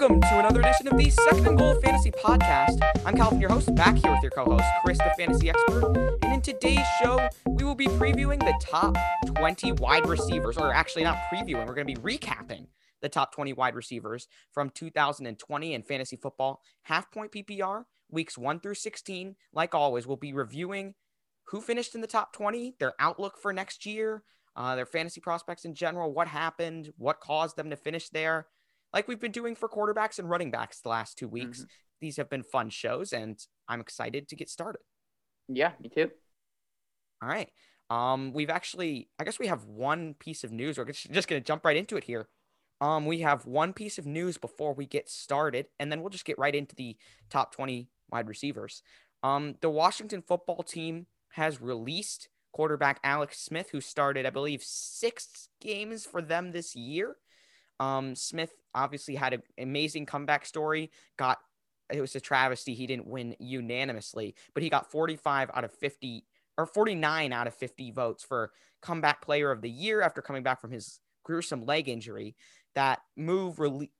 Welcome to another edition of the Second and Goal Fantasy Podcast. I'm Calvin, your host, back here with your co-host, Chris, the fantasy expert. And in today's show, we will be previewing the top 20 wide receivers, or actually not previewing, we're going to be recapping the top 20 wide receivers from 2020 in fantasy football, half point PPR, weeks 1 through 16. Like always, we'll be reviewing who finished in the top 20, their outlook for next year, uh, their fantasy prospects in general, what happened, what caused them to finish there like we've been doing for quarterbacks and running backs the last two weeks. Mm-hmm. These have been fun shows, and I'm excited to get started. Yeah, me too. All right. Um, we've actually, I guess we have one piece of news. We're just going to jump right into it here. Um, we have one piece of news before we get started, and then we'll just get right into the top 20 wide receivers. Um, the Washington football team has released quarterback Alex Smith, who started, I believe, six games for them this year. Um, Smith obviously had an amazing comeback story. Got it was a travesty he didn't win unanimously, but he got 45 out of 50 or 49 out of 50 votes for comeback player of the year after coming back from his gruesome leg injury. That move really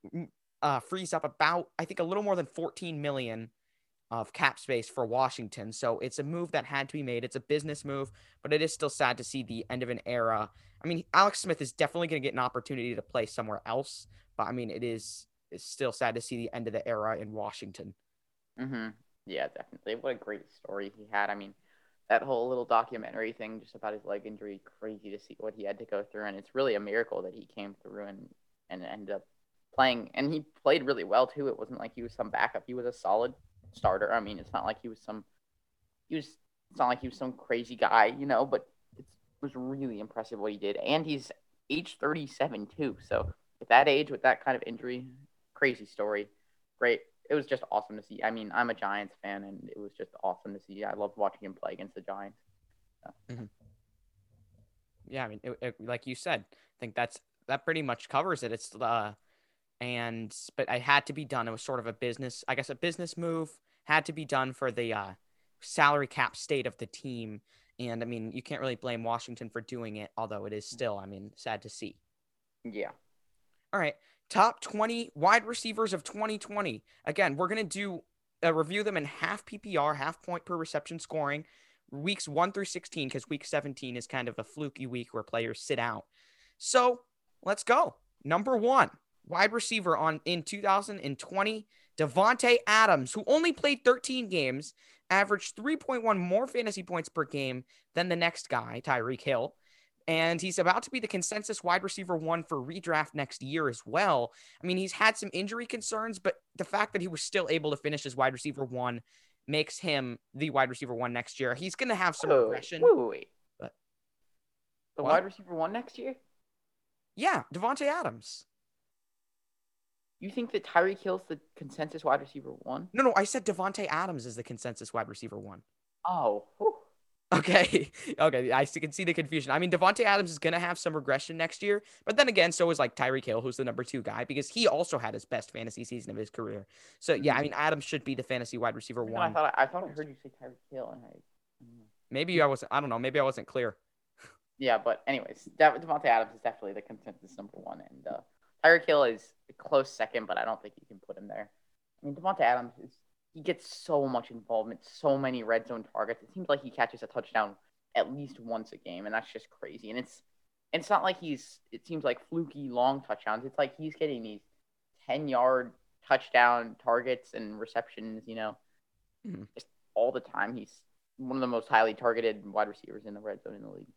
uh, frees up about I think a little more than 14 million of cap space for Washington. So it's a move that had to be made. It's a business move, but it is still sad to see the end of an era. I mean, Alex Smith is definitely going to get an opportunity to play somewhere else, but I mean, it is it's still sad to see the end of the era in Washington. Mm-hmm. Yeah, definitely. What a great story he had. I mean, that whole little documentary thing just about his leg injury, crazy to see what he had to go through, and it's really a miracle that he came through and and ended up playing. And he played really well too. It wasn't like he was some backup. He was a solid starter. I mean, it's not like he was some he was it's not like he was some crazy guy, you know, but was really impressive what he did. And he's age 37 too. So at that age with that kind of injury, crazy story. Great. It was just awesome to see. I mean, I'm a Giants fan and it was just awesome to see. I loved watching him play against the Giants. So. Mm-hmm. Yeah, I mean, it, it, like you said, I think that's that pretty much covers it. It's uh and but I had to be done. It was sort of a business, I guess, a business move had to be done for the uh, salary cap state of the team. And I mean, you can't really blame Washington for doing it, although it is still, I mean, sad to see. Yeah. All right. Top 20 wide receivers of 2020. Again, we're going to do uh, review them in half PPR, half point per reception scoring, weeks 1 through 16, because week 17 is kind of a fluky week where players sit out. So let's go. Number one, wide receiver on in 2020, Davante Adams, who only played 13 games, averaged 3.1 more fantasy points per game than the next guy, Tyreek Hill. And he's about to be the consensus wide receiver one for redraft next year as well. I mean, he's had some injury concerns, but the fact that he was still able to finish as wide receiver one makes him the wide receiver one next year. He's going to have some wait, regression. Wait, wait, wait. But, the what? wide receiver one next year? Yeah, Davante Adams. You think that Tyreek Hill's the consensus wide receiver one? No, no, I said Davante Adams is the consensus wide receiver one. Oh. Whew. Okay. Okay. I can see the confusion. I mean, Davante Adams is going to have some regression next year, but then again, so is like Tyreek Hill, who's the number two guy, because he also had his best fantasy season of his career. So yeah, I mm-hmm. mean, Adams should be the fantasy wide receiver one. I thought I, thought I heard you say Tyreek Hill, and I. Maybe I wasn't. I don't know. Maybe I wasn't clear. Yeah, but anyways, Davante Adams is definitely the consensus number one, and uh, Tyreek Hill is a close second, but I don't think you can put him there. I mean, Davante Adams is he gets so much involvement, so many red zone targets. It seems like he catches a touchdown at least once a game, and that's just crazy. And it's it's not like he's it seems like fluky long touchdowns. It's like he's getting these ten yard touchdown targets and receptions, you know, mm-hmm. just all the time. He's one of the most highly targeted wide receivers in the red zone in the league.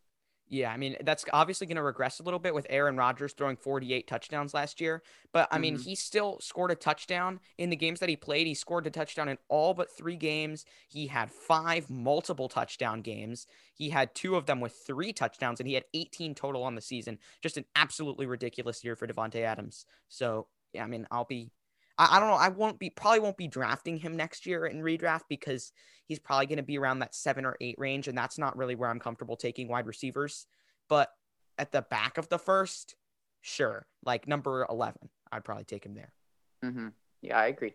Yeah, I mean, that's obviously going to regress a little bit with Aaron Rodgers throwing 48 touchdowns last year. But I mean, mm-hmm. he still scored a touchdown in the games that he played. He scored a touchdown in all but three games. He had five multiple touchdown games. He had two of them with three touchdowns, and he had 18 total on the season. Just an absolutely ridiculous year for Davante Adams. So, yeah, I mean, I'll be I, I don't know. I won't be probably won't be drafting him next year in redraft because he's probably going to be around that seven or eight range, and that's not really where I'm comfortable taking wide receivers. But at the back of the first, sure, like number eleven, I'd probably take him there. Mm-hmm. Yeah, I agree.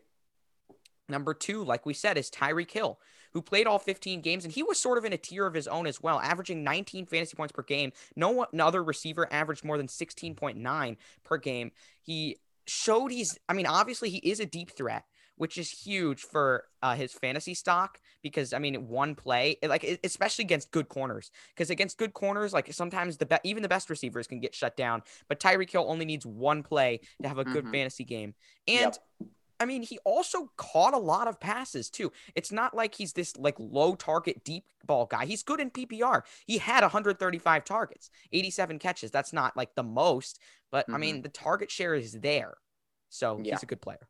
Number two, like we said, is Tyreek Hill, who played all 15 games, and he was sort of in a tier of his own as well, averaging 19 fantasy points per game. No one, other receiver averaged more than 16.9 per game. He showed he's. I mean, obviously he is a deep threat, which is huge for uh, his fantasy stock because I mean, one play, like especially against good corners, because against good corners, like sometimes the be- even the best receivers can get shut down. But Tyreek Hill only needs one play to have a good Mhm. fantasy game, and. Yep. I mean, he also caught a lot of passes too. It's not like he's this like low target deep ball guy. He's good in PPR. He had 135 targets, 87 catches. That's not like the most, but I mean, the target share is there. So Mm-hmm. Yeah. he's a good player.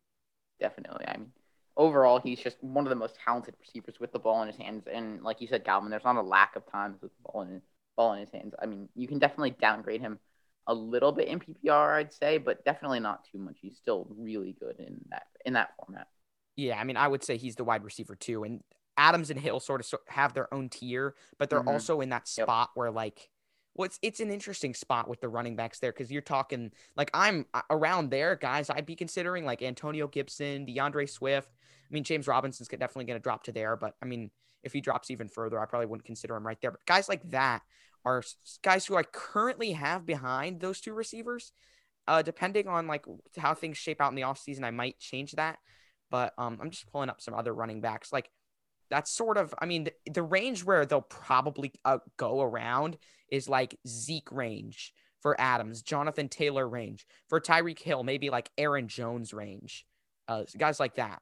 Definitely. I mean, overall, he's just one of the most talented receivers with the ball in his hands. And like you said, Calvin, there's not a lack of times with the ball in ball in his hands. I mean, you can definitely downgrade him a little bit in PPR, I'd say, but definitely not too much. He's still really good in that in that format. Yeah, I mean, I would say he's the wide receiver too. And Adams and Hill sort of have their own tier, but they're Mhm. also in that Yep. spot where like, well, it's it's an interesting spot with the running backs there because you're talking like I'm uh, around there, guys. I'd be considering like Antonio Gibson, DeAndre Swift. I mean, James Robinson's definitely going to drop to there, but I mean, if he drops even further, I probably wouldn't consider him right there. But guys like that are guys who I currently have behind those two receivers. Uh, depending on like how things shape out in the offseason, I might change that. But um, I'm just pulling up some other running backs. Like that's sort of, I mean, the, the range where they'll probably uh, go around is like Zeke range for Adams, Jonathan Taylor range for Tyreek Hill, maybe like Aaron Jones range. Uh, guys like that,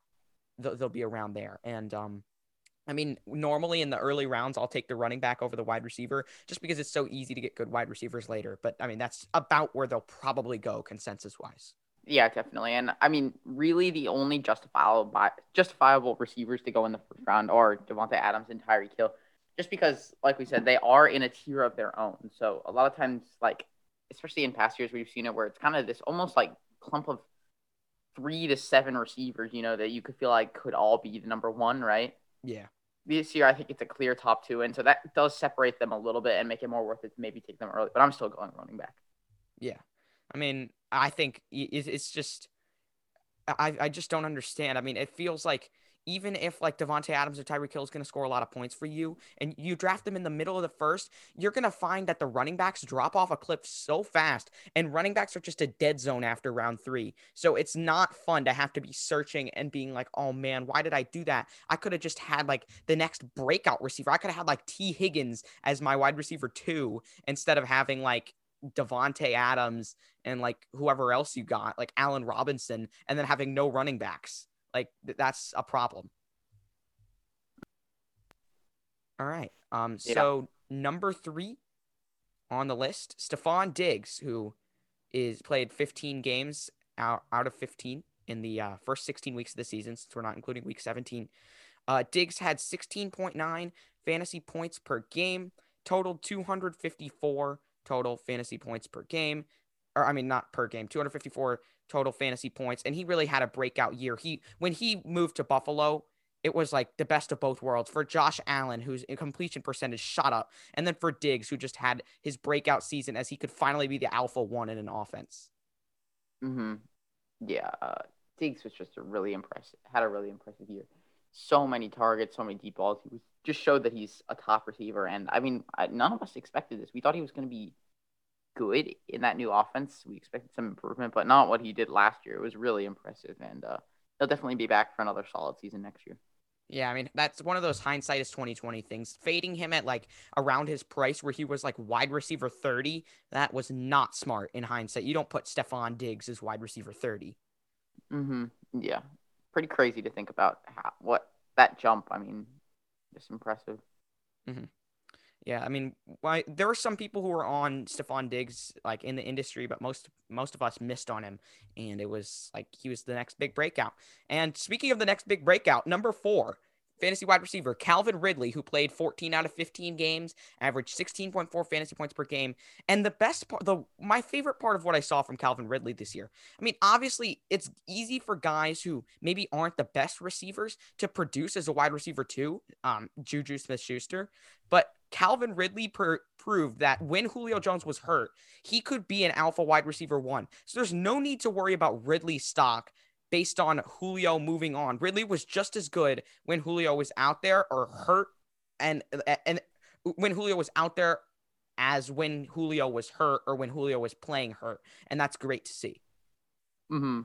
they'll, they'll be around there. And um, I mean, normally in the early rounds, I'll take the running back over the wide receiver just because it's so easy to get good wide receivers later. But I mean, that's about where they'll probably go consensus wise. Yeah, definitely. And I mean, really, the only justifiable justifiable receivers to go in the first round are Davante Adams and Tyreek Hill, just because, like we said, they are in a tier of their own. So a lot of times, like especially in past years, we've seen it where it's kind of this almost like clump of three to seven receivers, you know, that you could feel like could all be the number one, right? Yeah. This year, I think it's a clear top two, and so that does separate them a little bit and make it more worth it to maybe take them early. But I'm still going running back. Yeah. I mean, I think it's just, I, I just don't understand. I mean, it feels like even if like Davante Adams or Tyreek Hill is going to score a lot of points for you, and you draft them in the middle of the first, you're going to find that the running backs drop off a cliff so fast, and running backs are just a dead zone after round three. So it's not fun to have to be searching and being like, oh man, why did I do that? I could have just had like the next breakout receiver. I could have had like Tee Higgins as my wide receiver two instead of having like Devonte Adams and like whoever else you got, like Allen Robinson, and then having no running backs. Like th- that's a problem. All right. Um. Yeah. So number three on the list, Stefon Diggs, who is played 15 games out out of 15 in the uh, first 16 weeks of the season, since we're not including week 17. Uh, Diggs had 16.9 fantasy points per game, totaled 254 total fantasy points per game, or I mean not per game, 254 total fantasy points, and he really had a breakout year. He when he moved to Buffalo, it was like the best of both worlds for Josh Allen, whose completion percentage shot up, and then for Diggs, who just had his breakout season as he could finally be the alpha one in an offense. Mm-hmm. Yeah, uh, Diggs was just a really impressive. Had a really impressive year. So many targets, so many deep balls. He was just showed that he's a top receiver. And I mean, I, none of us expected this. We thought he was going to be good in that new offense. We expected some improvement, but not what he did last year. It was really impressive, and uh, he'll definitely be back for another solid season next year. Yeah, I mean that's one of those hindsight is twenty twenty things. Fading him at like around his price where he was like wide receiver thirty, that was not smart in hindsight. You don't put Stefon Diggs as wide receiver thirty. Mm-hmm. Yeah, pretty crazy to think about how, what that jump. I mean, just impressive. Yeah, I mean, why there were some people who were on Stefon Diggs like in the industry, but most most of us missed on him, and it was like he was the next big breakout. And speaking of the next big breakout, number four, fantasy wide receiver Calvin Ridley, who played 14 out of 15 games, averaged 16.4 fantasy points per game. And the best part, the my favorite part of what I saw from Calvin Ridley this year. I mean, obviously, it's easy for guys who maybe aren't the best receivers to produce as a wide receiver too. Um, Juju Smith-Schuster, but Calvin Ridley per- proved that when Julio Jones was hurt, he could be an alpha wide receiver one. So there's no need to worry about Ridley's stock based on Julio moving on. Ridley was just as good when Julio was out there or hurt and and when Julio was out there as when Julio was hurt or when Julio was playing hurt. And that's great to see. hmm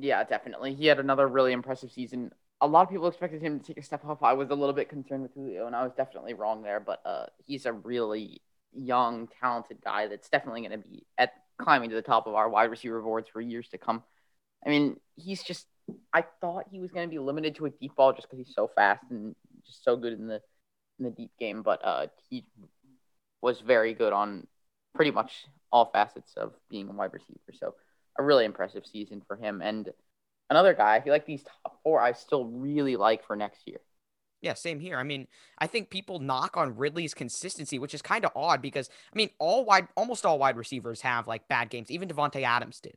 Yeah, definitely. He had another really impressive season. A lot of people expected him to take a step up. I was a little bit concerned with Julio, and I was definitely wrong there. But uh, he's a really young, talented guy that's definitely going to be at climbing to the top of our wide receiver boards for years to come. I mean, he's just. I thought he was going to be limited to a deep ball just because he's so fast and just so good in the in the deep game. But uh, he was very good on pretty much all facets of being a wide receiver. So a really impressive season for him. And another guy, I feel like these top four, I still really like for next year. Yeah, same here. I mean, I think people knock on Ridley's consistency, which is kind of odd because I mean, all wide, almost all wide receivers have like bad games. Even Davante Adams did.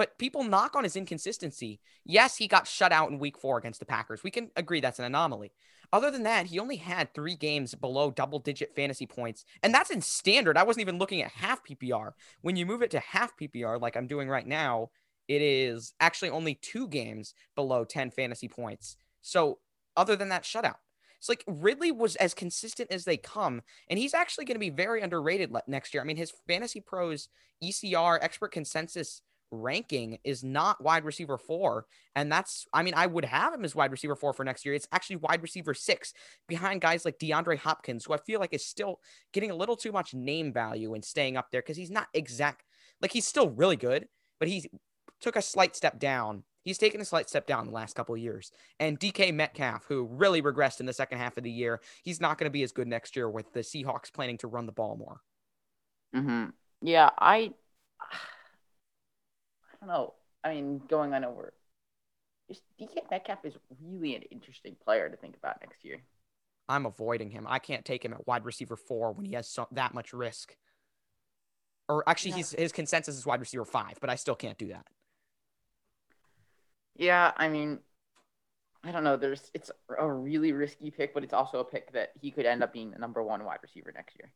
But people knock on his inconsistency. Yes, he got shut out in week four against the Packers. We can agree that's an anomaly. Other than that, he only had three games below double digit fantasy points. And that's in standard. I wasn't even looking at half PPR. When you move it to half PPR, like I'm doing right now, it is actually only two games below 10 fantasy points. So, other than that shutout, it's like Ridley was as consistent as they come, and he's actually going to be very underrated next year. I mean, his Fantasy Pros ECR expert consensus ranking is not wide receiver four. And that's, I mean, I would have him as wide receiver four for next year. It's actually wide receiver six behind guys like DeAndre Hopkins, who I feel like is still getting a little too much name value and staying up there because he's not exact, like he's still really good, but he took a slight step down. He's taken a slight step down the last couple of years. And DK Metcalf, who really regressed in the second half of the year, he's not going to be as good next year with the Seahawks planning to run the ball more. Mm-hmm. Yeah, I don't know. I mean, going on over, just DK Metcalf is really an interesting player to think about next year. I'm avoiding him. I can't take him at wide receiver four when he has so, that much risk. Or actually, yeah. he's, his consensus is wide receiver five, but I still can't do that. Yeah, I mean, I don't know. There's it's a really risky pick, but it's also a pick that he could end up being the number one wide receiver next year.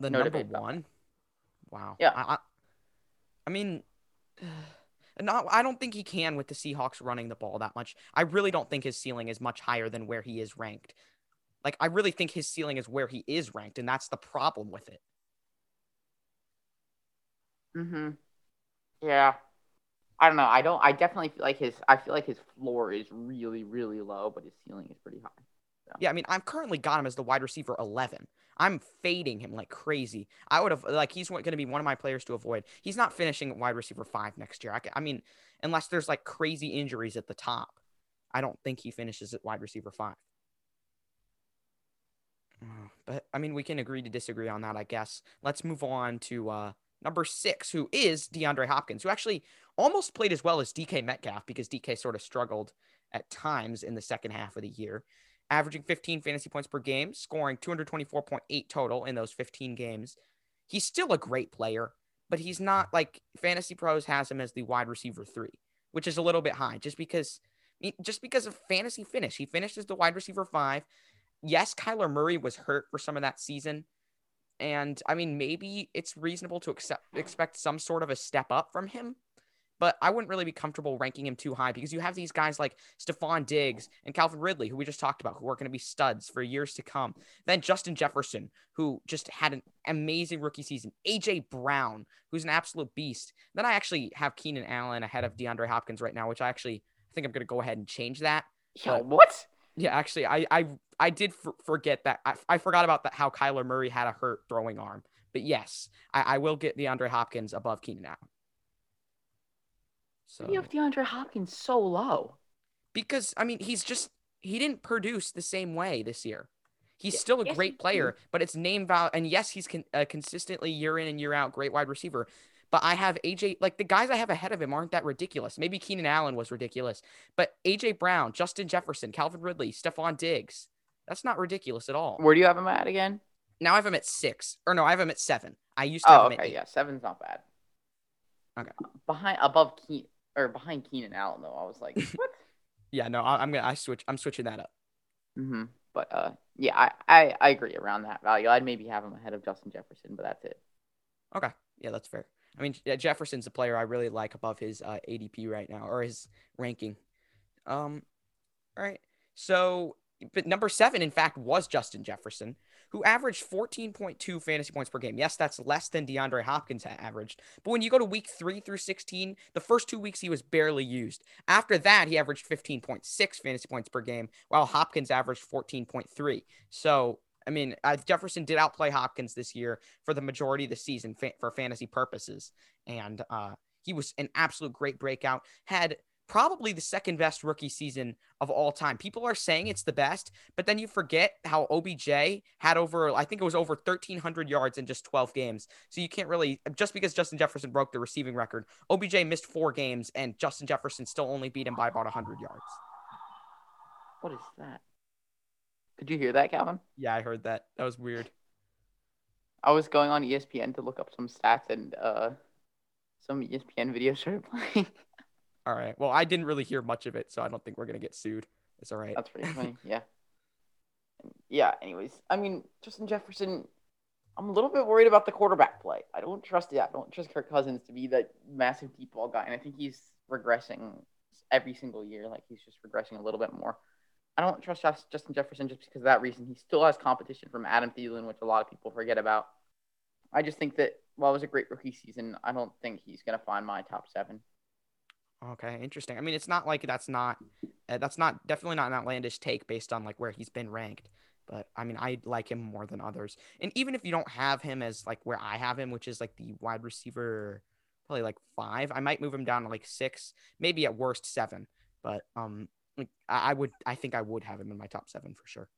The no number one. Wow. Yeah. I, I, I mean, not I don't think he can with the Seahawks running the ball that much. I really don't think his ceiling is much higher than where he is ranked. Like I really think his ceiling is where he is ranked, and that's the problem with it. Mhm. Yeah. I don't know. I don't. I definitely feel like his. I feel like his floor is really, really low, but his ceiling is pretty high. So. Yeah, I mean, I've currently got him as the wide receiver 11. I'm fading him like crazy. I would have like he's going to be one of my players to avoid. He's not finishing wide receiver five next year. I, I mean, unless there's like crazy injuries at the top, I don't think he finishes at wide receiver five. But I mean, we can agree to disagree on that, I guess. Let's move on to uh, number six, who is DeAndre Hopkins, who actually almost played as well as DK Metcalf because DK sort of struggled at times in the second half of the year averaging 15 fantasy points per game, scoring 224.8 total in those 15 games. He's still a great player, but he's not like Fantasy Pros has him as the wide receiver three, which is a little bit high just because just because of fantasy finish. He finished as the wide receiver five. Yes, Kyler Murray was hurt for some of that season. And I mean, maybe it's reasonable to accept, expect some sort of a step up from him but I wouldn't really be comfortable ranking him too high because you have these guys like Stefon Diggs and Calvin Ridley, who we just talked about, who are going to be studs for years to come. Then Justin Jefferson, who just had an amazing rookie season. AJ Brown, who's an absolute beast. Then I actually have Keenan Allen ahead of DeAndre Hopkins right now, which I actually think I'm going to go ahead and change that. Yeah, what? Yeah, actually, I I I did f- forget that. I, I forgot about that. How Kyler Murray had a hurt throwing arm. But yes, I, I will get DeAndre Hopkins above Keenan Allen. So you have DeAndre Hopkins so low? Because I mean, he's just he didn't produce the same way this year. He's yeah, still a yes, great player, but it's name value. And yes, he's con- uh, consistently year in and year out great wide receiver. But I have AJ, like the guys I have ahead of him aren't that ridiculous. Maybe Keenan Allen was ridiculous, but AJ Brown, Justin Jefferson, Calvin Ridley, Stefon Diggs, that's not ridiculous at all. Where do you have him at again? Now I have him at six, or no, I have him at seven. I used to. Oh, have him at okay, yeah, seven's not bad. Okay. Behind, above Keen, or behind Keenan Allen though. I was like, what? yeah, no, I, am gonna I switch. I'm switching that up. Mm-hmm. But uh, yeah, I, I I agree around that value. I'd maybe have him ahead of Justin Jefferson, but that's it. Okay, yeah, that's fair. I mean, Jefferson's a player I really like above his uh, ADP right now or his ranking. Um, all right. So but number seven, in fact, was Justin Jefferson, who averaged 14.2 fantasy points per game. Yes, that's less than DeAndre Hopkins averaged. But when you go to week three through 16, the first two weeks he was barely used. After that, he averaged 15.6 fantasy points per game, while Hopkins averaged 14.3. So, I mean, uh, Jefferson did outplay Hopkins this year for the majority of the season fa- for fantasy purposes. And uh, he was an absolute great breakout. Had probably the second best rookie season of all time. People are saying it's the best, but then you forget how OBJ had over, I think it was over 1,300 yards in just 12 games. So you can't really, just because Justin Jefferson broke the receiving record, OBJ missed four games and Justin Jefferson still only beat him by about 100 yards. What is that? Did you hear that, Calvin? Yeah, I heard that. That was weird. I was going on ESPN to look up some stats and uh, some ESPN videos started playing. All right. Well, I didn't really hear much of it, so I don't think we're gonna get sued. It's all right. That's pretty funny. yeah. Yeah. Anyways, I mean, Justin Jefferson. I'm a little bit worried about the quarterback play. I don't trust it. I don't trust Kirk Cousins to be that massive deep ball guy, and I think he's regressing every single year. Like he's just regressing a little bit more. I don't trust Justin Jefferson just because of that reason. He still has competition from Adam Thielen, which a lot of people forget about. I just think that while it was a great rookie season, I don't think he's going to find my top seven. Okay, interesting. I mean, it's not like that's not uh, that's not definitely not an outlandish take based on like where he's been ranked. But I mean, I like him more than others. And even if you don't have him as like where I have him, which is like the wide receiver, probably like five, I might move him down to like six, maybe at worst seven. But um, like, I, I would, I think I would have him in my top seven for sure.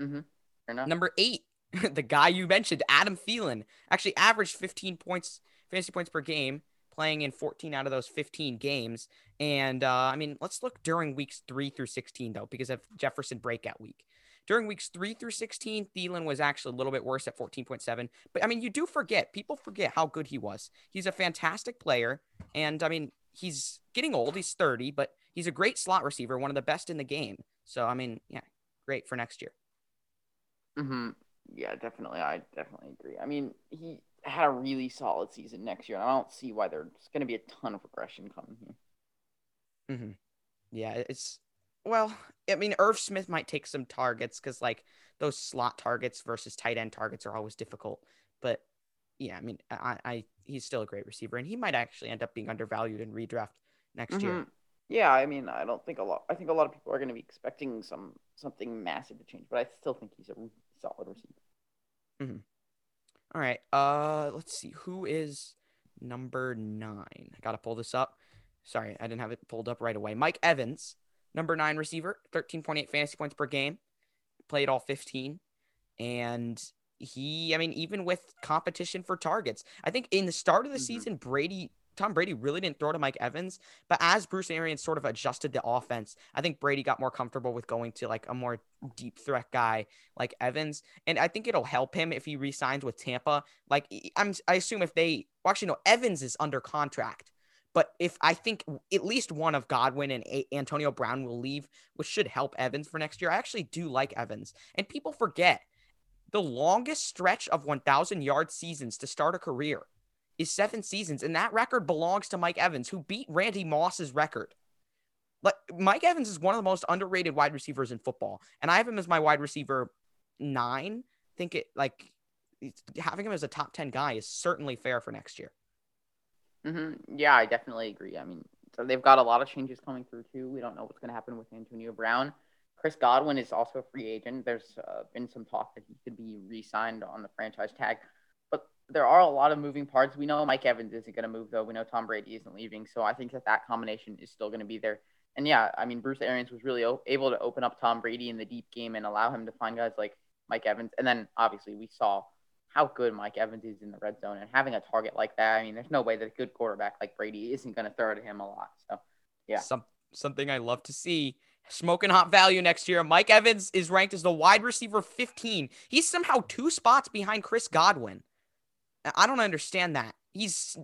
Mm-hmm. Number eight, the guy you mentioned, Adam Thielen, actually averaged 15 points, fantasy points per game playing in 14 out of those 15 games. And uh, I mean, let's look during weeks three through 16, though, because of Jefferson breakout week. During weeks three through 16, Thielen was actually a little bit worse at 14.7. But I mean, you do forget, people forget how good he was. He's a fantastic player. And I mean, he's getting old. He's 30, but he's a great slot receiver, one of the best in the game. So, I mean, yeah, great for next year. Mm-hmm. Yeah, definitely. I definitely agree. I mean, he had a really solid season next year, and I don't see why there's going to be a ton of regression coming here. Mm-hmm. Yeah, it's well. I mean, Irv Smith might take some targets because like those slot targets versus tight end targets are always difficult. But yeah, I mean, I, I he's still a great receiver, and he might actually end up being undervalued in redraft next mm-hmm. year. Yeah, I mean, I don't think a lot. I think a lot of people are going to be expecting some something massive to change, but I still think he's a solid receiver. Mm-hmm. All right. Uh, let's see. Who is number nine? I gotta pull this up. Sorry, I didn't have it pulled up right away. Mike Evans, number nine receiver, 13.8 fantasy points per game, played all 15. And he, I mean, even with competition for targets, I think in the start of the mm-hmm. season, Brady Tom Brady really didn't throw to Mike Evans, but as Bruce Arians sort of adjusted the offense, I think Brady got more comfortable with going to like a more deep threat guy like Evans, and I think it'll help him if he resigns with Tampa. Like I'm, I assume if they, well, actually no, Evans is under contract. But if I think at least one of Godwin and a- Antonio Brown will leave, which should help Evans for next year, I actually do like Evans. And people forget the longest stretch of 1,000 yard seasons to start a career is seven seasons, and that record belongs to Mike Evans, who beat Randy Moss's record. Like Mike Evans is one of the most underrated wide receivers in football, and I have him as my wide receiver nine. I think it like having him as a top ten guy is certainly fair for next year. Mm-hmm. Yeah, I definitely agree. I mean, so they've got a lot of changes coming through too. We don't know what's going to happen with Antonio Brown. Chris Godwin is also a free agent. There's uh, been some talk that he could be re-signed on the franchise tag there are a lot of moving parts. We know Mike Evans isn't going to move though. We know Tom Brady isn't leaving, so I think that that combination is still going to be there. And yeah, I mean Bruce Arians was really o- able to open up Tom Brady in the deep game and allow him to find guys like Mike Evans. And then obviously we saw how good Mike Evans is in the red zone and having a target like that. I mean, there's no way that a good quarterback like Brady isn't going to throw to him a lot. So yeah, Some, something I love to see. Smoking hot value next year. Mike Evans is ranked as the wide receiver 15. He's somehow two spots behind Chris Godwin. I don't understand that. He's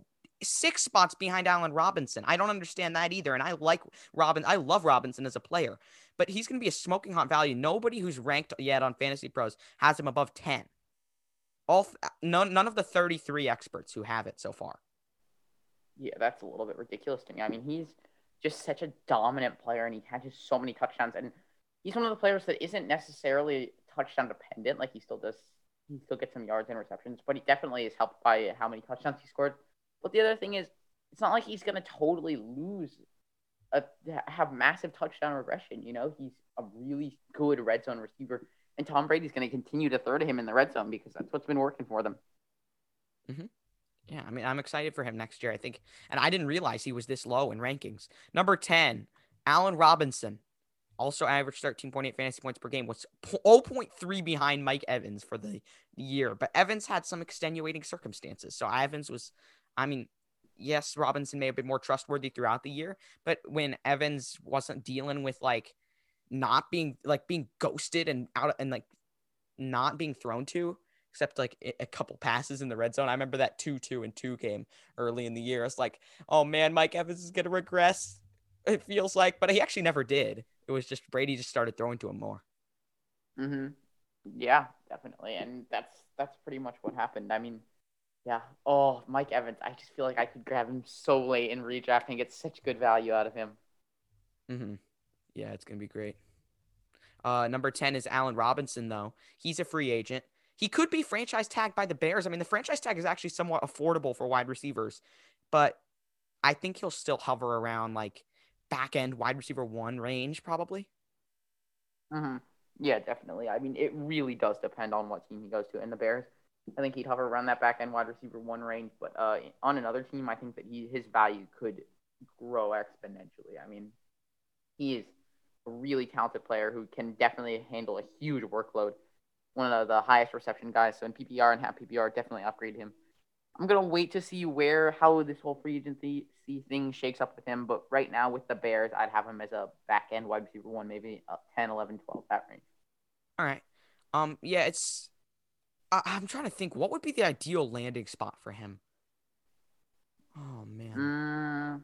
six spots behind Allen Robinson. I don't understand that either. And I like Robin. I love Robinson as a player, but he's going to be a smoking hot value. Nobody who's ranked yet on Fantasy Pros has him above 10. All none, none of the 33 experts who have it so far. Yeah, that's a little bit ridiculous to me. I mean, he's just such a dominant player and he just so many touchdowns and he's one of the players that isn't necessarily touchdown dependent. Like he still does, he still gets some yards and receptions, but he definitely is helped by how many touchdowns he scored. But the other thing is, it's not like he's gonna totally lose, a, have massive touchdown regression. You know, he's a really good red zone receiver, and Tom Brady's gonna continue to throw to him in the red zone because that's what's been working for them. Mm-hmm. Yeah, I mean, I'm excited for him next year. I think, and I didn't realize he was this low in rankings. Number 10, Allen Robinson, also averaged 13.8 fantasy points per game, was 0.3 behind Mike Evans for the year. But Evans had some extenuating circumstances. So Evans was, I mean, yes, Robinson may have been more trustworthy throughout the year, but when Evans wasn't dealing with like not being like being ghosted and out and like not being thrown to, except like a couple passes in the red zone. I remember that 2 2 and 2 game early in the year. It's like, oh man, Mike Evans is going to regress. It feels like, but he actually never did. It was just Brady just started throwing to him more. Mm-hmm. Yeah, definitely. And that's that's pretty much what happened. I mean, yeah. Oh, Mike Evans. I just feel like I could grab him so late in redraft and get such good value out of him. Mm-hmm. Yeah, it's gonna be great. Uh, number 10 is Allen Robinson, though. He's a free agent. He could be franchise tagged by the Bears. I mean, the franchise tag is actually somewhat affordable for wide receivers, but I think he'll still hover around like back end wide receiver one range, probably. Mm-hmm. Yeah, definitely. I mean, it really does depend on what team he goes to. And the Bears, I think he'd hover around that back end wide receiver one range. But uh, on another team, I think that he his value could grow exponentially. I mean, he is a really talented player who can definitely handle a huge workload one of the highest reception guys. So in PPR and half PPR, definitely upgrade him. I'm gonna wait to see where how this whole free agency thing shakes up with him. But right now with the Bears, I'd have him as a back end wide receiver one, maybe 10, 11, 12, that range. All right. Um. Yeah. It's. I, I'm trying to think. What would be the ideal landing spot for him? Oh man. Mm,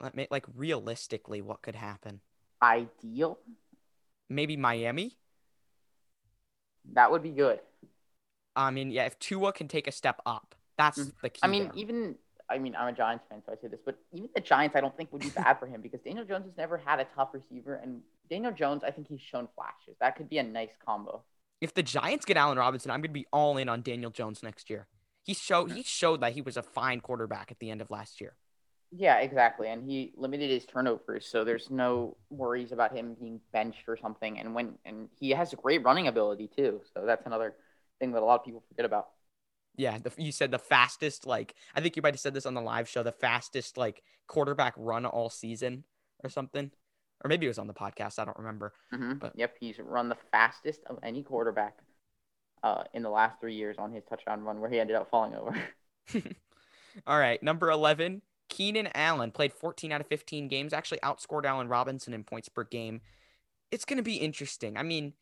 Let me like realistically, what could happen? ideal. Maybe Miami. That would be good. I mean, yeah, if Tua can take a step up, that's Mhm. the key. I mean, there. even I mean, I'm a Giants fan, so I say this, but even the Giants, I don't think would be bad for him because Daniel Jones has never had a tough receiver, and Daniel Jones, I think he's shown flashes. That could be a nice combo. if the Giants get Allen Robinson, I'm gonna be all in on Daniel Jones next year. He showed he showed that he was a fine quarterback at the end of last year. Yeah, exactly. And he limited his turnovers, so there's no worries about him being benched or something. And when and he has a great running ability too, so that's another thing that a lot of people forget about. Yeah, the, you said the fastest like I think you might have said this on the live show, the fastest like quarterback run all season or something, or maybe it was on the podcast. I don't remember. hmm But- Yep, he's run the fastest of any quarterback uh, in the last three years on his touchdown run, where he ended up falling over. All right, number 11, Keenan Allen played 14 out of 15 games, actually outscored Allen Robinson in points per game. It's going to be interesting. I mean,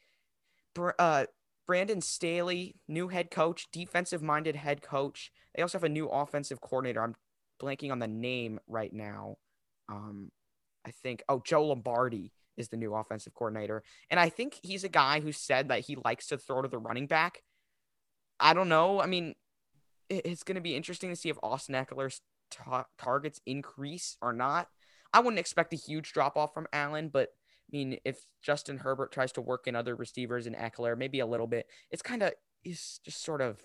uh, Brandon Staley, new head coach, defensive minded head coach. They also have a new offensive coordinator. I'm blanking on the name right now. Um, I think, oh, Joe Lombardi is the new offensive coordinator. And I think he's a guy who said that he likes to throw to the running back. I don't know. I mean, it's going to be interesting to see if Austin Ekeler's ta- targets increase or not. I wouldn't expect a huge drop off from Allen, but I mean, if Justin Herbert tries to work in other receivers in Ekeler, maybe a little bit, it's kind of, he's just sort of,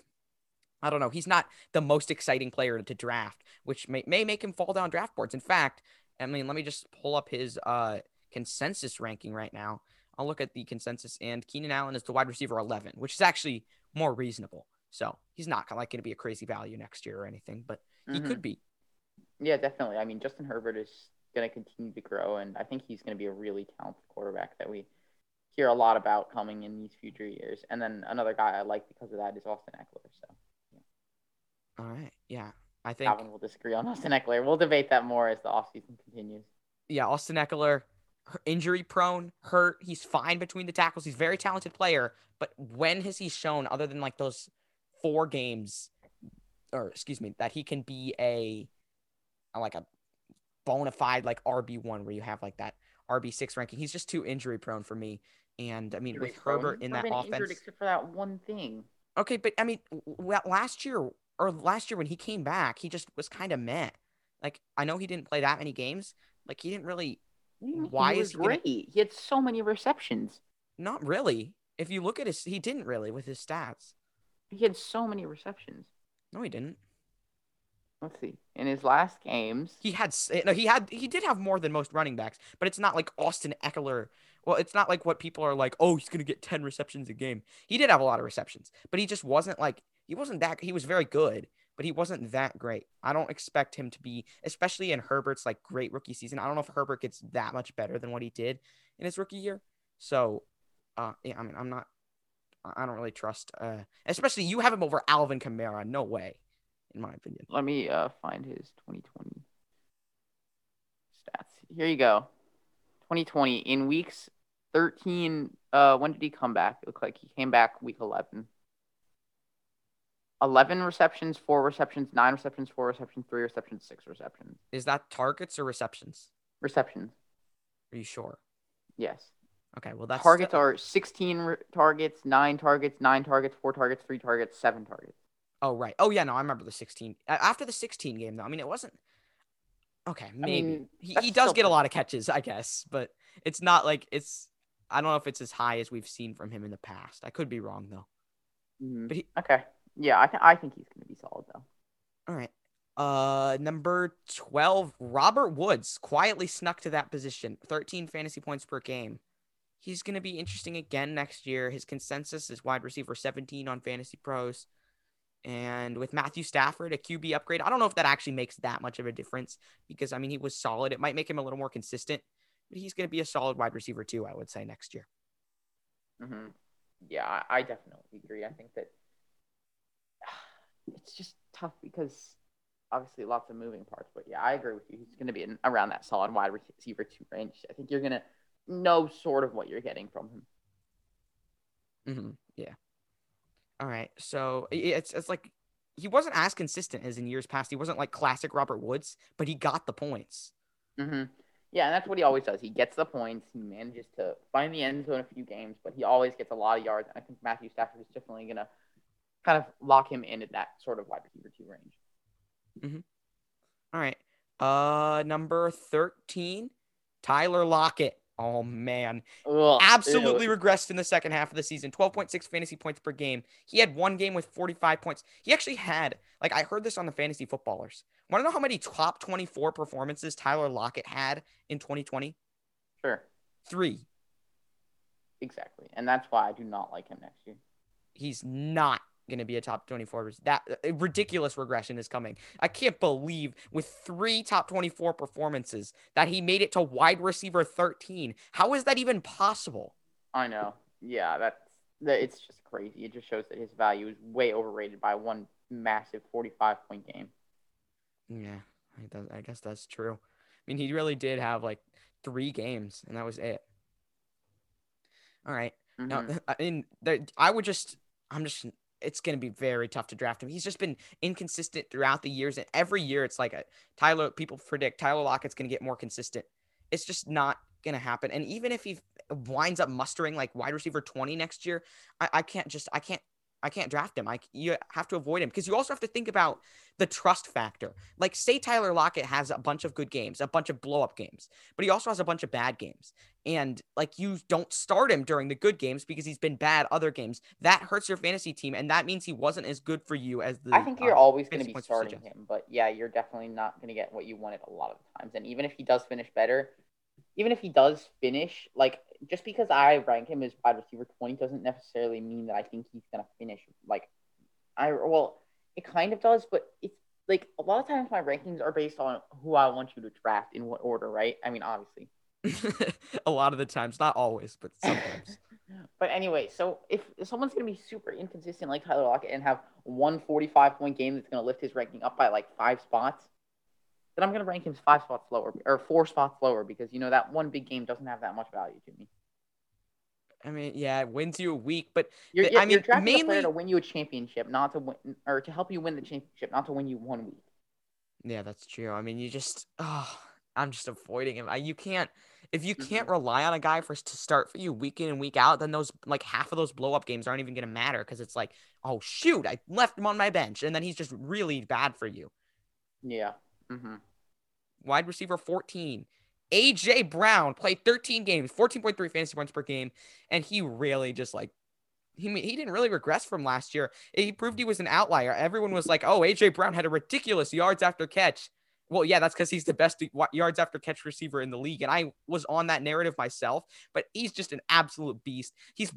I don't know. He's not the most exciting player to draft, which may, may make him fall down draft boards. In fact, I mean, let me just pull up his uh, consensus ranking right now. I'll look at the consensus, and Keenan Allen is the wide receiver 11, which is actually more reasonable. So he's not like going to be a crazy value next year or anything, but he Mhm. could be. Yeah, definitely. I mean, Justin Herbert is going to continue to grow, and I think he's going to be a really talented quarterback that we hear a lot about coming in these future years. And then another guy I like because of that is Austin Ekeler. So All right. Yeah. I think, Calvin will disagree on Austin Ekeler. We'll debate that more as the offseason continues. yeah, Austin Ekeler, injury prone, hurt. He's fine between the tackles. He's a very talented player, but when has he shown, other than like those four games, or excuse me, that he can be a like a bona fide like RB1 where you have like that RB6 ranking? He's just too injury prone for me. And I mean, with prone. Herbert in that offense. except for that one thing. Okay, but I mean, last year or last year when he came back, he just was kind of meh. Like I know he didn't play that many games. Like he didn't really Why he is he gonna- great? He had so many receptions. Not really. If you look at his, he didn't really with his stats. He had so many receptions. No, he didn't. Let's see. In his last games, He had no, he had he did have more than most running backs, but it's not like Austin Ekeler. Well, it's not like what people are like. Oh, he's gonna get ten receptions a game. He did have a lot of receptions, but he just wasn't like he wasn't that. He was very good, but he wasn't that great. I don't expect him to be, especially in Herbert's like great rookie season. I don't know if Herbert gets that much better than what he did in his rookie year. So, uh, yeah, I mean, I'm not. I don't really trust. Uh, especially you have him over Alvin Kamara. No way, in my opinion. let me uh, find his 2020 stats. Here you go. 2020 in weeks 13. Uh, when did he come back? It looked like he came back week 11. 11 receptions, four receptions, nine receptions, four receptions, three receptions, six receptions. Is that targets or receptions? Receptions. Are you sure? Yes. Okay, well that's targets still- are 16 re- targets, nine targets, nine targets, four targets, three targets, seven targets. Oh right. Oh yeah, no, I remember the 16. After the 16 game though. I mean, it wasn't Okay, maybe. mean, he, he does get a lot of catches, I guess, but it's not like it's I don't know if it's as high as we've seen from him in the past. I could be wrong though. Mhm. But he Okay. Yeah, I, th- I think he's going to be solid, though. All right. Uh number 12, Robert Woods quietly snuck to that position. 13 fantasy points per game. He's going to be interesting again next year. His consensus is wide receiver 17 on Fantasy Pros. And with Matthew Stafford, a QB upgrade, I don't know if that actually makes that much of a difference because I mean he was solid. It might make him a little more consistent, but he's going to be a solid wide receiver too, I would say next year. hmm Yeah, I, definitely agree. I think that it's just tough because obviously lots of moving parts. But yeah, I agree with you. He's going to be in, around that solid wide receiver two range. I think you're going to know sort of what you're getting from him. hmm Yeah. All right. So it's it's like he wasn't as consistent as in years past. He wasn't like classic Robert Woods, but he got the points. hmm Yeah, and that's what he always does. He gets the points. He manages to find the end zone a few games, but he always gets a lot of yards. And I think Matthew Stafford is definitely going to kind of lock him in at that sort of wide receiver two range. All right. Uh, number thirteen, Tyler Lockett. Oh man, Ugh, absolutely ew. regressed in the second half of the season. Twelve point six fantasy points per game. He had one game with forty five points. He actually had like I heard this on the fantasy footballers. Want to know how many top twenty four performances Tyler Lockett had in twenty twenty? Sure, Three. exactly, and that's why I do not like him next year. he's not going to be a top 24 that a ridiculous regression is coming i can't believe with three top 24 performances that he made it to wide receiver 13 how is that even possible I know. Yeah, that's that. It's just crazy. It just shows that his value is way overrated by one massive forty-five point game. yeah I, guess that's true i mean he really did have like three games and that was it all right Now, Mhm. I mean, there, I would just, I'm just, it's going to be very tough to draft him. He's just been inconsistent throughout the years. And every year it's like a Tyler, people predict Tyler Lockett's going to get more consistent. It's just not going to happen. And even if he winds up mustering like wide receiver 20 next year, I, I can't just, I can't, I can't draft him. I, you have to avoid him because you also have to think about the trust factor. Like, say Tyler Lockett has a bunch of good games, a bunch of blow up games, but he also has a bunch of bad games and like you don't start him during the good games because he's been bad other games. That hurts your fantasy team, and that means he wasn't as good for you as the. I think you're uh, always going to be starting him, but yeah, you're definitely not going to get what you wanted a lot of the times. And even if he does finish better, even if he does finish, like just because I rank him as wide receiver twenty doesn't necessarily mean that I think he's going to finish. Like, I well, it kind of does, but it's like a lot of times my rankings are based on who I want you to draft in what order, right? I mean, obviously. a lot of the times, not always, but sometimes. But anyway, so if, if someone's going to be super inconsistent like Tyler Lockett and have one 45 point game that's going to lift his ranking up by like five spots, then I'm going to rank him five spots lower or four spots lower because, you know, that one big game doesn't have that much value to me. I mean, yeah, it wins you a week, but You're, you're, I you're mean, a mainly- player to win you a championship, not to win, or to help you win the championship, not to win you one week. yeah, that's true. I mean, you just, oh, I'm just avoiding him. I, you can't, if you can't Mhm. rely on a guy for to start for you week in and week out, then those like half of those blow up games aren't even gonna matter because it's like, oh shoot, I left him on my bench, and then he's just really bad for you. Yeah. Mm-hmm. wide receiver 14, AJ Brown played 13 games, 14.3 fantasy points per game, and he really just like he he didn't really regress from last year. He proved he was an outlier. Everyone was like, "Oh, AJ Brown had a ridiculous yards after catch." Well, yeah, that's because he's the best yards after catch receiver in the league, and I was on that narrative myself. But he's just an absolute beast. He's,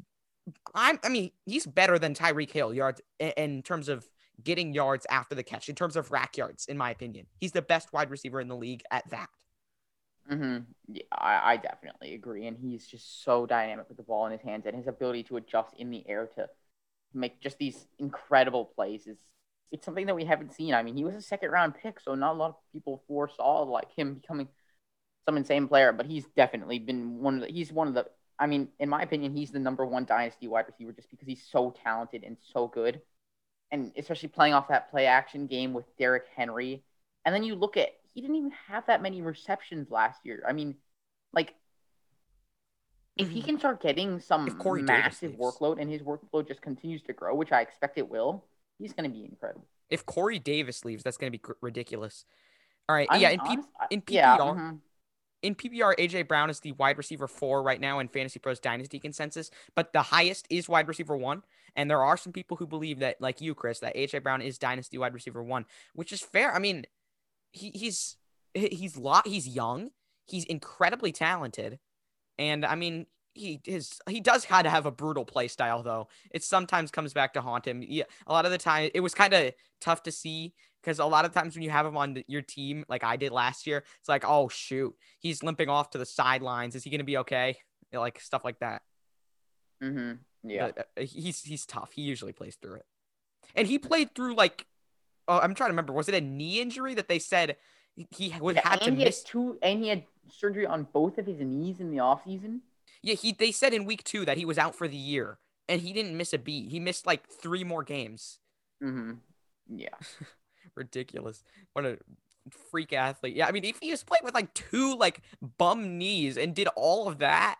I'm, I mean, he's better than Tyreek Hill yards in, in terms of getting yards after the catch, in terms of rack yards, in my opinion. He's the best wide receiver in the league at that. Mm-hmm. Yeah, I, I definitely agree. And he's just so dynamic with the ball in his hands and his ability to adjust in the air to make just these incredible plays is it's something that we haven't seen. I mean, he was a second round pick, so not a lot of people foresaw like him becoming some insane player, but he's definitely been one of the he's one of the I mean, in my opinion, he's the number one dynasty wide receiver just because he's so talented and so good. And especially playing off that play action game with Derrick Henry. And then you look at he didn't even have that many receptions last year. I mean, like if he mm-hmm. can start getting some massive workload and his workload just continues to grow, which I expect it will, he's going to be incredible. If Corey Davis leaves, that's going to be ridiculous. All right, I yeah, in, P- in PPR, yeah, mm-hmm. In PPR, AJ Brown is the wide receiver four right now in FantasyPros Dynasty consensus, but the highest is wide receiver one. And there are some people who believe that, like you, Chris, that AJ Brown is Dynasty wide receiver one, which is fair. I mean, he, he's he's lot he's young, he's incredibly talented, and I mean he his he does kind of have a brutal play style though. It sometimes comes back to haunt him. Yeah, a lot of the time it was kind of tough to see because a lot of times when you have him on your team, like I did last year, it's like, oh shoot, he's limping off to the sidelines. Is he gonna be okay? Like stuff like that. Mm-hmm. Yeah. But, uh, he's he's tough. He usually plays through it, and he played through like, oh, I'm trying to remember. Was it a knee injury that they said he would yeah, have to he miss two, and he had surgery on both of his knees in the off season. Yeah, he they said in week two that he was out for the year, and he didn't miss a beat. He missed like three more games. Mm-hmm. Yeah. Ridiculous. What a freak athlete. Yeah, I mean, if he was playing with like two like bum knees and did all of that.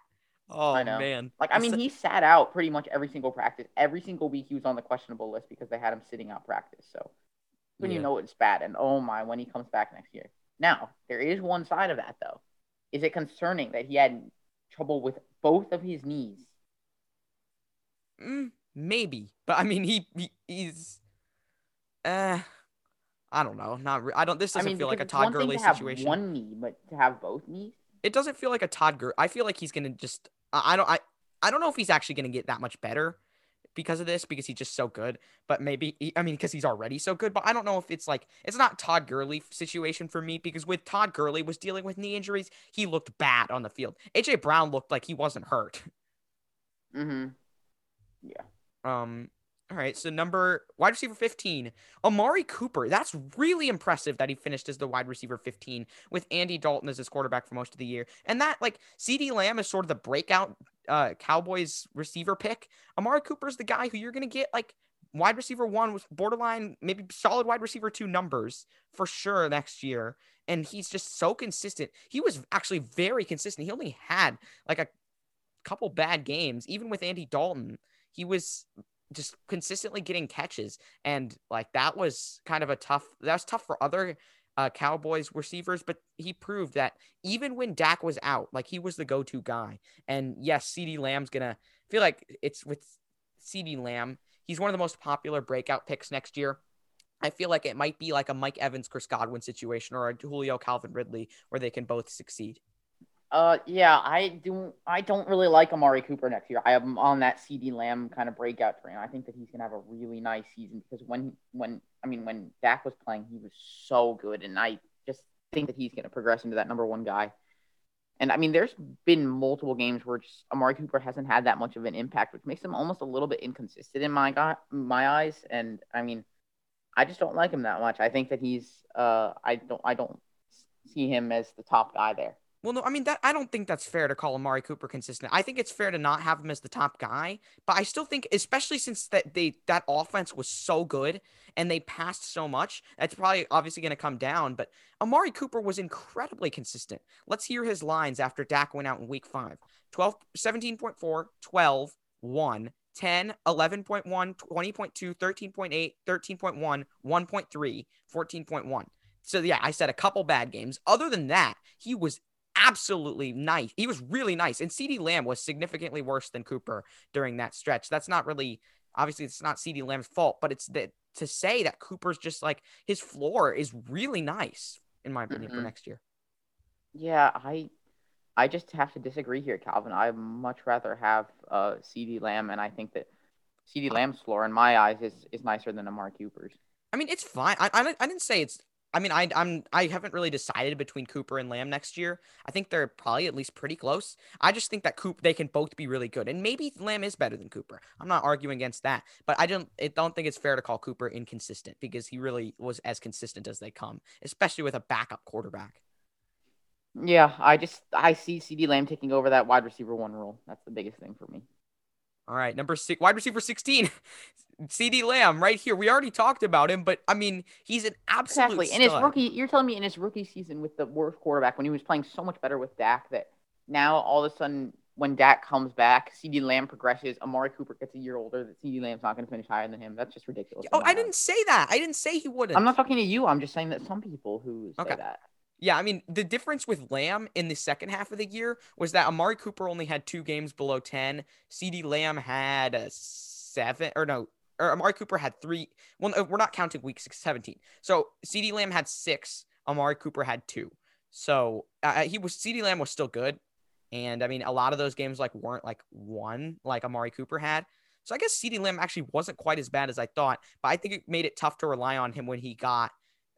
Oh I know. man. Like I mean, he sat out pretty much every single practice. Every single week he was on the questionable list because they had him sitting out practice. So when yeah. you know it's bad. And oh my, when he comes back next year. Now, there is one side of that though. Is it concerning that he had trouble with both of his knees? Mm, maybe, but I mean, he, he he's, uh, I don't know. Not re- I don't. This doesn't I mean, feel like a Todd Gurley situation. one knee, but to have both knees. It doesn't feel like a Todd Gurley. I feel like he's gonna just. I don't. I. I don't know if he's actually gonna get that much better because of this because he's just so good. But maybe I mean because he's already so good. But I don't know if it's like it's not Todd Gurley situation for me because with Todd Gurley was dealing with knee injuries, he looked bad on the field. AJ Brown looked like he wasn't hurt. Mm-hmm. Yeah. Um. All right, so number wide receiver 15, Amari Cooper. That's really impressive that he finished as the wide receiver 15 with Andy Dalton as his quarterback for most of the year. And that like CeeDee Lamb is sort of the breakout uh, Cowboys receiver pick. Amari Cooper is the guy who you're going to get like wide receiver one with borderline, maybe solid wide receiver two numbers for sure next year. And he's just so consistent. He was actually very consistent. He only had like a couple bad games, even with Andy Dalton. He was just consistently getting catches. And like that was kind of a tough, that was tough for other uh, Cowboys receivers, but he proved that even when Dak was out, like he was the go to guy. And yes, CeeDee Lamb's going to feel like it's with CeeDee Lamb. He's one of the most popular breakout picks next year. I feel like it might be like a Mike Evans, Chris Godwin situation or a Julio Calvin Ridley where they can both succeed. Uh, yeah, I do. I don't really like Amari Cooper next year. I am on that CeeDee Lamb kind of breakout train. I think that he's gonna have a really nice season because when when I mean when Dak was playing, he was so good, and I just think that he's gonna progress into that number one guy. And I mean, there's been multiple games where just Amari Cooper hasn't had that much of an impact, which makes him almost a little bit inconsistent in my my eyes. And I mean, I just don't like him that much. I think that he's uh, I don't I don't see him as the top guy there. Well, no, I mean that I don't think that's fair to call Amari Cooper consistent. I think it's fair to not have him as the top guy, but I still think, especially since that they that offense was so good and they passed so much, that's probably obviously going to come down. But Amari Cooper was incredibly consistent. Let's hear his lines after Dak went out in Week Five: 12, 17.4, 12, 1, 10, 11.1, 20.2, 13.8, 13.1, 1.3, 14.1. So yeah, I said a couple bad games. Other than that, he was absolutely nice. He was really nice. And CeeDee Lamb was significantly worse than Cooper during that stretch. That's not really obviously it's not CeeDee Lamb's fault, but it's that to say that Cooper's just like his floor is really nice, in my opinion, Mhm. for next year. Yeah, I I just have to disagree here, Calvin. I'd much rather have uh CeeDee Lamb, and I think that CeeDee Lamb's floor, in my eyes, is is nicer than Amari Cooper's. I mean, it's fine. I, I, I didn't say it's. I mean, I, I'm I haven't really decided between Cooper and Lamb next year. I think they're probably at least pretty close. I just think that Coop they can both be really good, and maybe Lamb is better than Cooper. I'm not arguing against that, but I don't I don't think it's fair to call Cooper inconsistent because he really was as consistent as they come, especially with a backup quarterback. Yeah, I just I see CeeDee Lamb taking over that wide receiver one role. That's the biggest thing for me. All right, number six, wide receiver 16, CeeDee Lamb, right here. We already talked about him, but I mean, he's an absolute Exactly. In his rookie, you're telling me in his rookie season with the worst quarterback when he was playing so much better with Dak that now all of a sudden when Dak comes back, CeeDee Lamb progresses, Amari Cooper gets a year older, that CeeDee Lamb's not going to finish higher than him. That's just ridiculous. Oh, I didn't say that. I didn't say he wouldn't. I'm not talking to you. I'm just saying that some people who say Okay. that. Yeah, I mean, the difference with Lamb in the second half of the year was that Amari Cooper only had two games below 10. CeeDee Lamb had a seven, or no, or Amari Cooper had three. Well, we're not counting week six, 17. So CeeDee Lamb had six, Amari Cooper had two. So uh, he was, CeeDee Lamb was still good. And I mean, a lot of those games like weren't like one like Amari Cooper had. So I guess CeeDee Lamb actually wasn't quite as bad as I thought, but I think it made it tough to rely on him when he got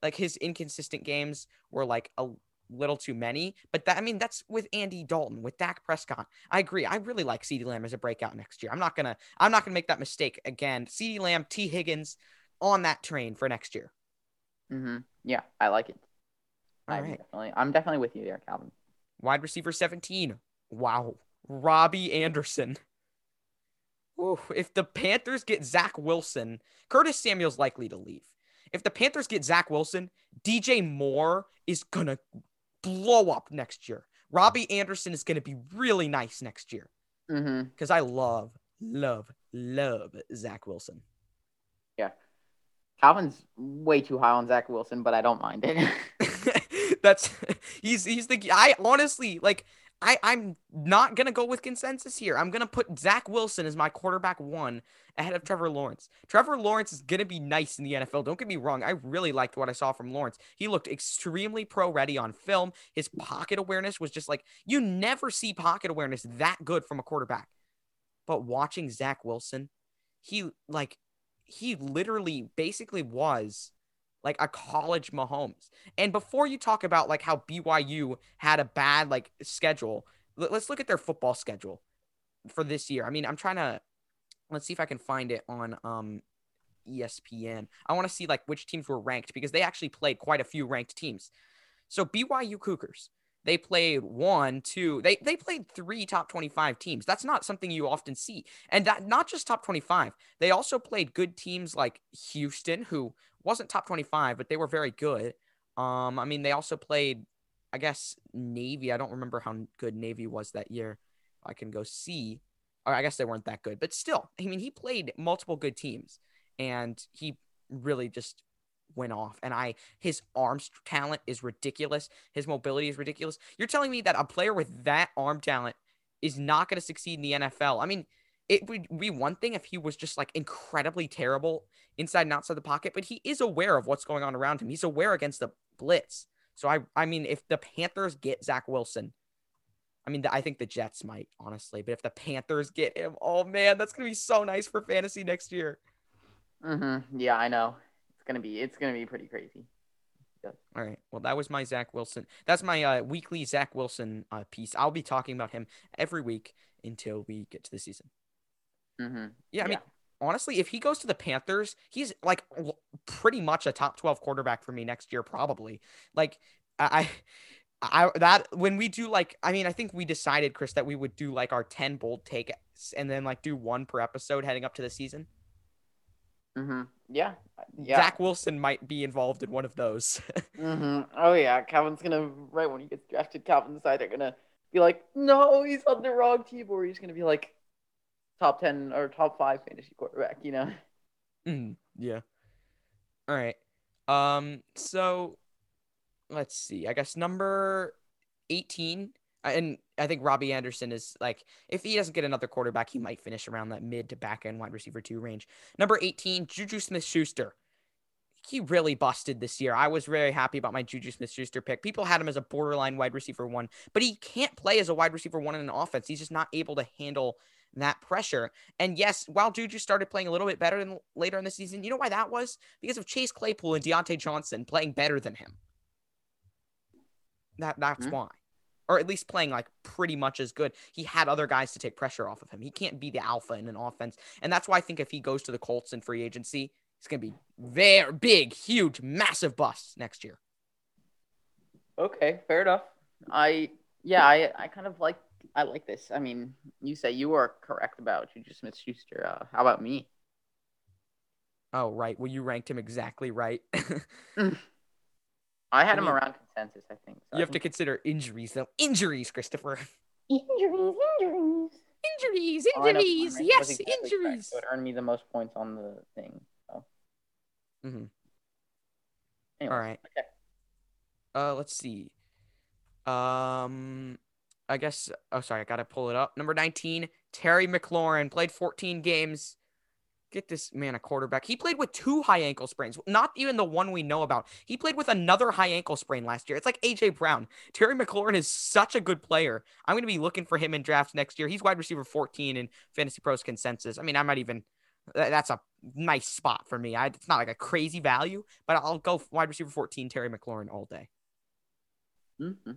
like his inconsistent games were like a little too many. But that I mean that's with Andy Dalton, with Dak Prescott. I agree. I really like CeeDee Lamb as a breakout next year. I'm not gonna I'm not gonna make that mistake again. CeeDee Lamb, Tee Higgins on that train for next year. Mm-hmm. Yeah, I like it. All I'm right. definitely, I'm definitely with you there, Calvin. Wide receiver 17. Wow. Robbie Anderson. Ooh, if the Panthers get Zach Wilson, Curtis Samuel's likely to leave. If the Panthers get Zach Wilson, DJ Moore is going to blow up next year. Robbie Anderson is going to be really nice next year mm-hmm. because I love, love, love Zach Wilson. Yeah. Calvin's way too high on Zach Wilson, but I don't mind it. That's he's he's the I honestly like I I'm not gonna go with consensus here. I'm gonna put Zach Wilson as my quarterback one ahead of Trevor Lawrence. Trevor Lawrence is gonna be nice in the NFL. Don't get me wrong. I really liked what I saw from Lawrence. He looked extremely pro ready on film. His pocket awareness was just like you never see pocket awareness that good from a quarterback. But watching Zach Wilson, he like he literally basically was like a college Mahomes. And before you talk about like how BYU had a bad like schedule, let- let's look at their football schedule for this year. I mean, I'm trying to let's see if I can find it on um ESPN. I want to see like which teams were ranked because they actually played quite a few ranked teams. So BYU Cougars, they played one, two, they they played three top 25 teams. That's not something you often see. And that not just top 25. They also played good teams like Houston, who wasn't top 25, but they were very good. Um, I mean, they also played, I guess, Navy. I don't remember how good Navy was that year. I can go see. Or I guess they weren't that good, but still, I mean, he played multiple good teams, and he really just went off. And I, his arm talent is ridiculous. His mobility is ridiculous. You're telling me that a player with that arm talent is not going to succeed in the NFL? I mean, it would be one thing if he was just like incredibly terrible inside and outside the pocket, but he is aware of what's going on around him. He's aware against the blitz. So I, I mean, if the Panthers get Zach Wilson, I mean, I think the Jets might honestly, but if the Panthers get him, oh man, that's gonna be so nice for fantasy next year. hmm Yeah, I know. It's gonna be it's gonna be pretty crazy. All right, well, that was my Zach Wilson. That's my uh, weekly Zach Wilson uh, piece. I'll be talking about him every week until we get to the season. hmm Yeah, I mean, honestly, if he goes to the Panthers, he's like pretty much a top 12 quarterback for me next year, probably. Like, I, I, I- that when we do like, I mean, I think we decided, Chris, that we would do like our 10 bold takes and then like do one per episode heading up to the season. Hmm Yeah. Yeah. Zach Wilson might be involved in one of those. hmm Oh yeah, Calvin's gonna right when he gets drafted, Calvin's side are gonna be like, no, he's on the wrong team, or he's gonna be like top ten or top five fantasy quarterback, you know? Mm, yeah. All right. Um. So, let's see. I guess number 18, and I think Robbie Anderson is like, if he doesn't get another quarterback, he might finish around that mid to back end wide receiver two range. Number 18, Juju Smith Schuster. He really busted this year. I was very happy about my Juju Smith Schuster pick. People had him as a borderline wide receiver one, but he can't play as a wide receiver one in an offense. He's just not able to handle that pressure. And yes, while Juju started playing a little bit better than later in the season, you know why that was? Because of Chase Claypool and Diontae Johnson playing better than him. That that's mm-hmm. why. Or at least playing like pretty much as good. He had other guys to take pressure off of him. He can't be the alpha in an offense. And that's why I think if he goes to the Colts in free agency, it's going to be very big, huge, massive bust next year. Okay, fair enough. I yeah, I I kind of like I like this. I mean, you say you are correct about Juju Smith Schuster. Uh, how about me? Oh, right. Well, you ranked him exactly right. I had I mean, him around consensus, I think. So you I have think... to consider injuries, though. Injuries, Christopher. Injuries, injuries. Injuries, injuries. Oh, yes, exactly injuries. So it earned me the most points on the thing. So. Mm-hmm. Anyways, All right. Okay. Uh, let's see. Um, I guess. Oh, sorry. I gotta pull it up. Number nineteen, Terry McLaurin played 14 games. Get this man a quarterback. He played with two high ankle sprains, not even the one we know about. He played with another high ankle sprain last year. It's like AJ Brown. Terry McLaurin is such a good player. I'm going to be looking for him in drafts next year. He's wide receiver 14 in FantasyPros consensus. I mean, I might even. That's a nice spot for me. I, it's not like a crazy value, but I'll go wide receiver 14, Terry McLaurin all day. Mm-hmm.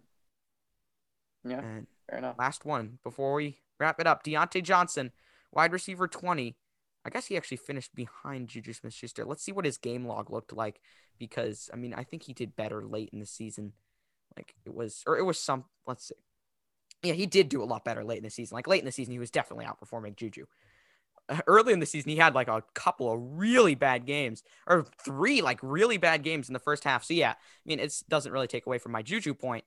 Yeah, and fair enough. Last one before we wrap it up. Diontae Johnson, wide receiver 20. I guess he actually finished behind Juju Smith Schuster. Let's see what his game log looked like because, I mean, I think he did better late in the season. Like it was, or it was some, let's see. Yeah, he did do a lot better late in the season. Like late in the season, he was definitely outperforming Juju. Early in the season, he had like a couple of really bad games, or three like really bad games in the first half. So yeah, I mean, it doesn't really take away from my Juju point,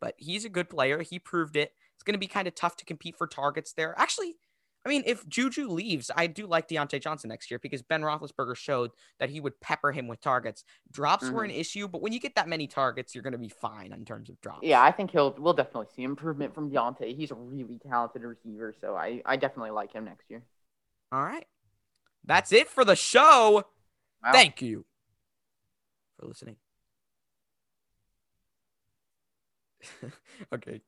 but he's a good player. He proved it. It's going to be kind of tough to compete for targets there. Actually, I mean, if Juju leaves, I do like Diontae Johnson next year because Ben Roethlisberger showed that he would pepper him with targets. Drops mm-hmm. were an mm-hmm. issue, but when you get that many targets, you're going to be fine in terms of drops. Yeah, I think he'll we'll definitely see improvement from Diontae. He's a really talented receiver, so I I definitely like him next year. All right, that's it for the show. Wow. Thank you for listening. okay,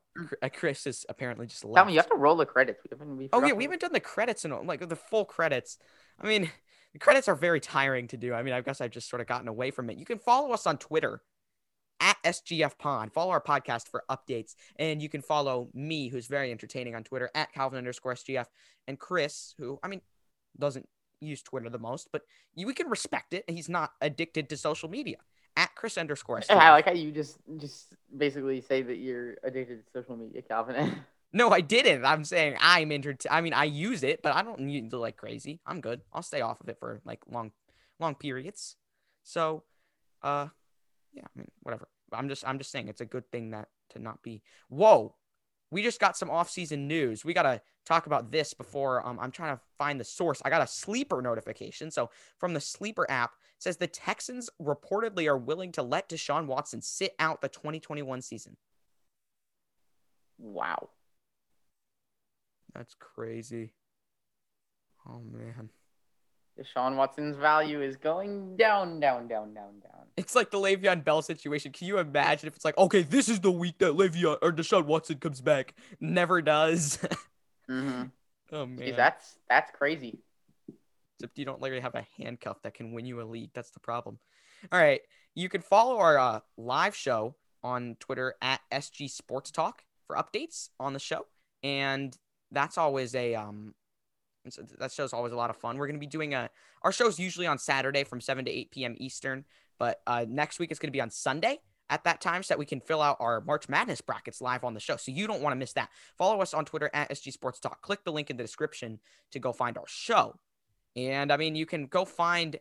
uh, Chris is apparently just. Left. Tell me, you have to roll the credits. We haven't. We oh yeah, we haven't done the credits and like the full credits. I mean, the credits are very tiring to do. I mean, I guess I've just sort of gotten away from it. You can follow us on Twitter at SGF Pod. Follow our podcast for updates, and you can follow me, who's very entertaining on Twitter at Calvin underscore SGF, and Chris, who I mean doesn't use Twitter the most, but we can respect it. He's not addicted to social media at Chris underscore. Yeah, I like how you just just basically say that you're addicted to social media, Calvin. no, I didn't. I'm saying I'm entered. I mean, I use it, but I don't need to like crazy. I'm good. I'll stay off of it for like long, long periods. So, uh, yeah. I mean, whatever. I'm just I'm just saying it's a good thing that to not be. Whoa, we just got some off-season news. We gotta talk about this before um, I'm trying to find the source. I got a sleeper notification. So from the sleeper app says the Texans reportedly are willing to let Deshaun Watson sit out the 2021 season. Wow. That's crazy. Oh man. Deshaun Watson's value is going down, down, down, down, down. It's like the Le'Veon Bell situation. Can you imagine if it's like, okay, this is the week that Le'Veon or Deshaun Watson comes back? Never does. mm-hmm. Oh man, that's that's crazy. Except you don't literally have a handcuff that can win you a league. That's the problem. All right, you can follow our uh, live show on Twitter at SG Sports Talk for updates on the show, and that's always a um that show's always a lot of fun. We're going to be doing a our show's usually on Saturday from 7 to 8 p.m. Eastern, but uh, next week it's going to be on Sunday at that time so that we can fill out our March Madness brackets live on the show. So you don't want to miss that. Follow us on Twitter at SG Sports Talk. Click the link in the description to go find our show. And I mean, you can go find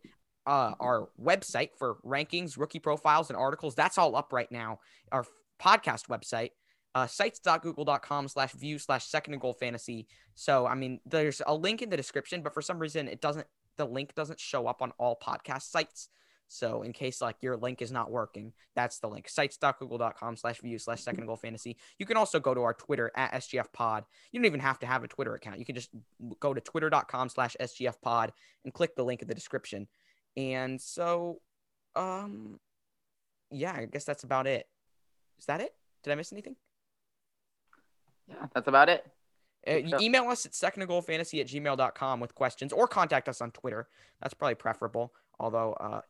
uh, our website for rankings, rookie profiles, and articles. That's all up right now. Our podcast website uh, sites.google.com slash view slash second and goal fantasy. So, I mean, there's a link in the description, but for some reason it doesn't, the link doesn't show up on all podcast sites. So in case like your link is not working, that's the link. Sites.google.com slash view slash second goal fantasy. You can also go to our Twitter at SGF pod. You don't even have to have a Twitter account. You can just go to twitter.com slash SGF pod and click the link in the description. And so um yeah, I guess that's about it. Is that it? Did I miss anything? Yeah, that's about it. Uh, email us at secondgoalfantasy at gmail.com with questions or contact us on Twitter. That's probably preferable. Although, uh,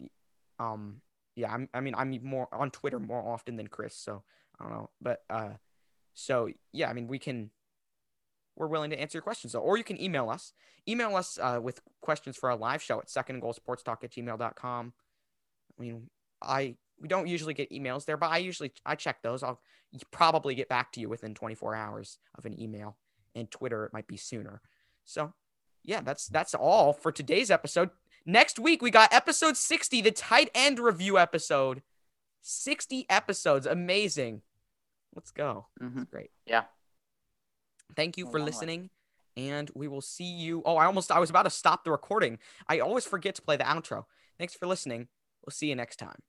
um, yeah, I'm, I mean, I'm more on Twitter more often than Chris, so I don't know. But, uh, so yeah, I mean, we can, we're willing to answer your questions. So, or you can email us. Email us uh, with questions for our live show at secondgoalsportstalk at gmail.com. I mean, I we don't usually get emails there, but I usually I check those. I'll probably get back to you within 24 hours of an email. And Twitter it might be sooner. So, yeah, that's that's all for today's episode. Next week we got episode 60, the tight end review episode. 60 episodes, amazing. Let's go. Mm-hmm. great. Yeah. Thank you for listening and we will see you. Oh, I almost I was about to stop the recording. I always forget to play the outro. Thanks for listening. We'll see you next time.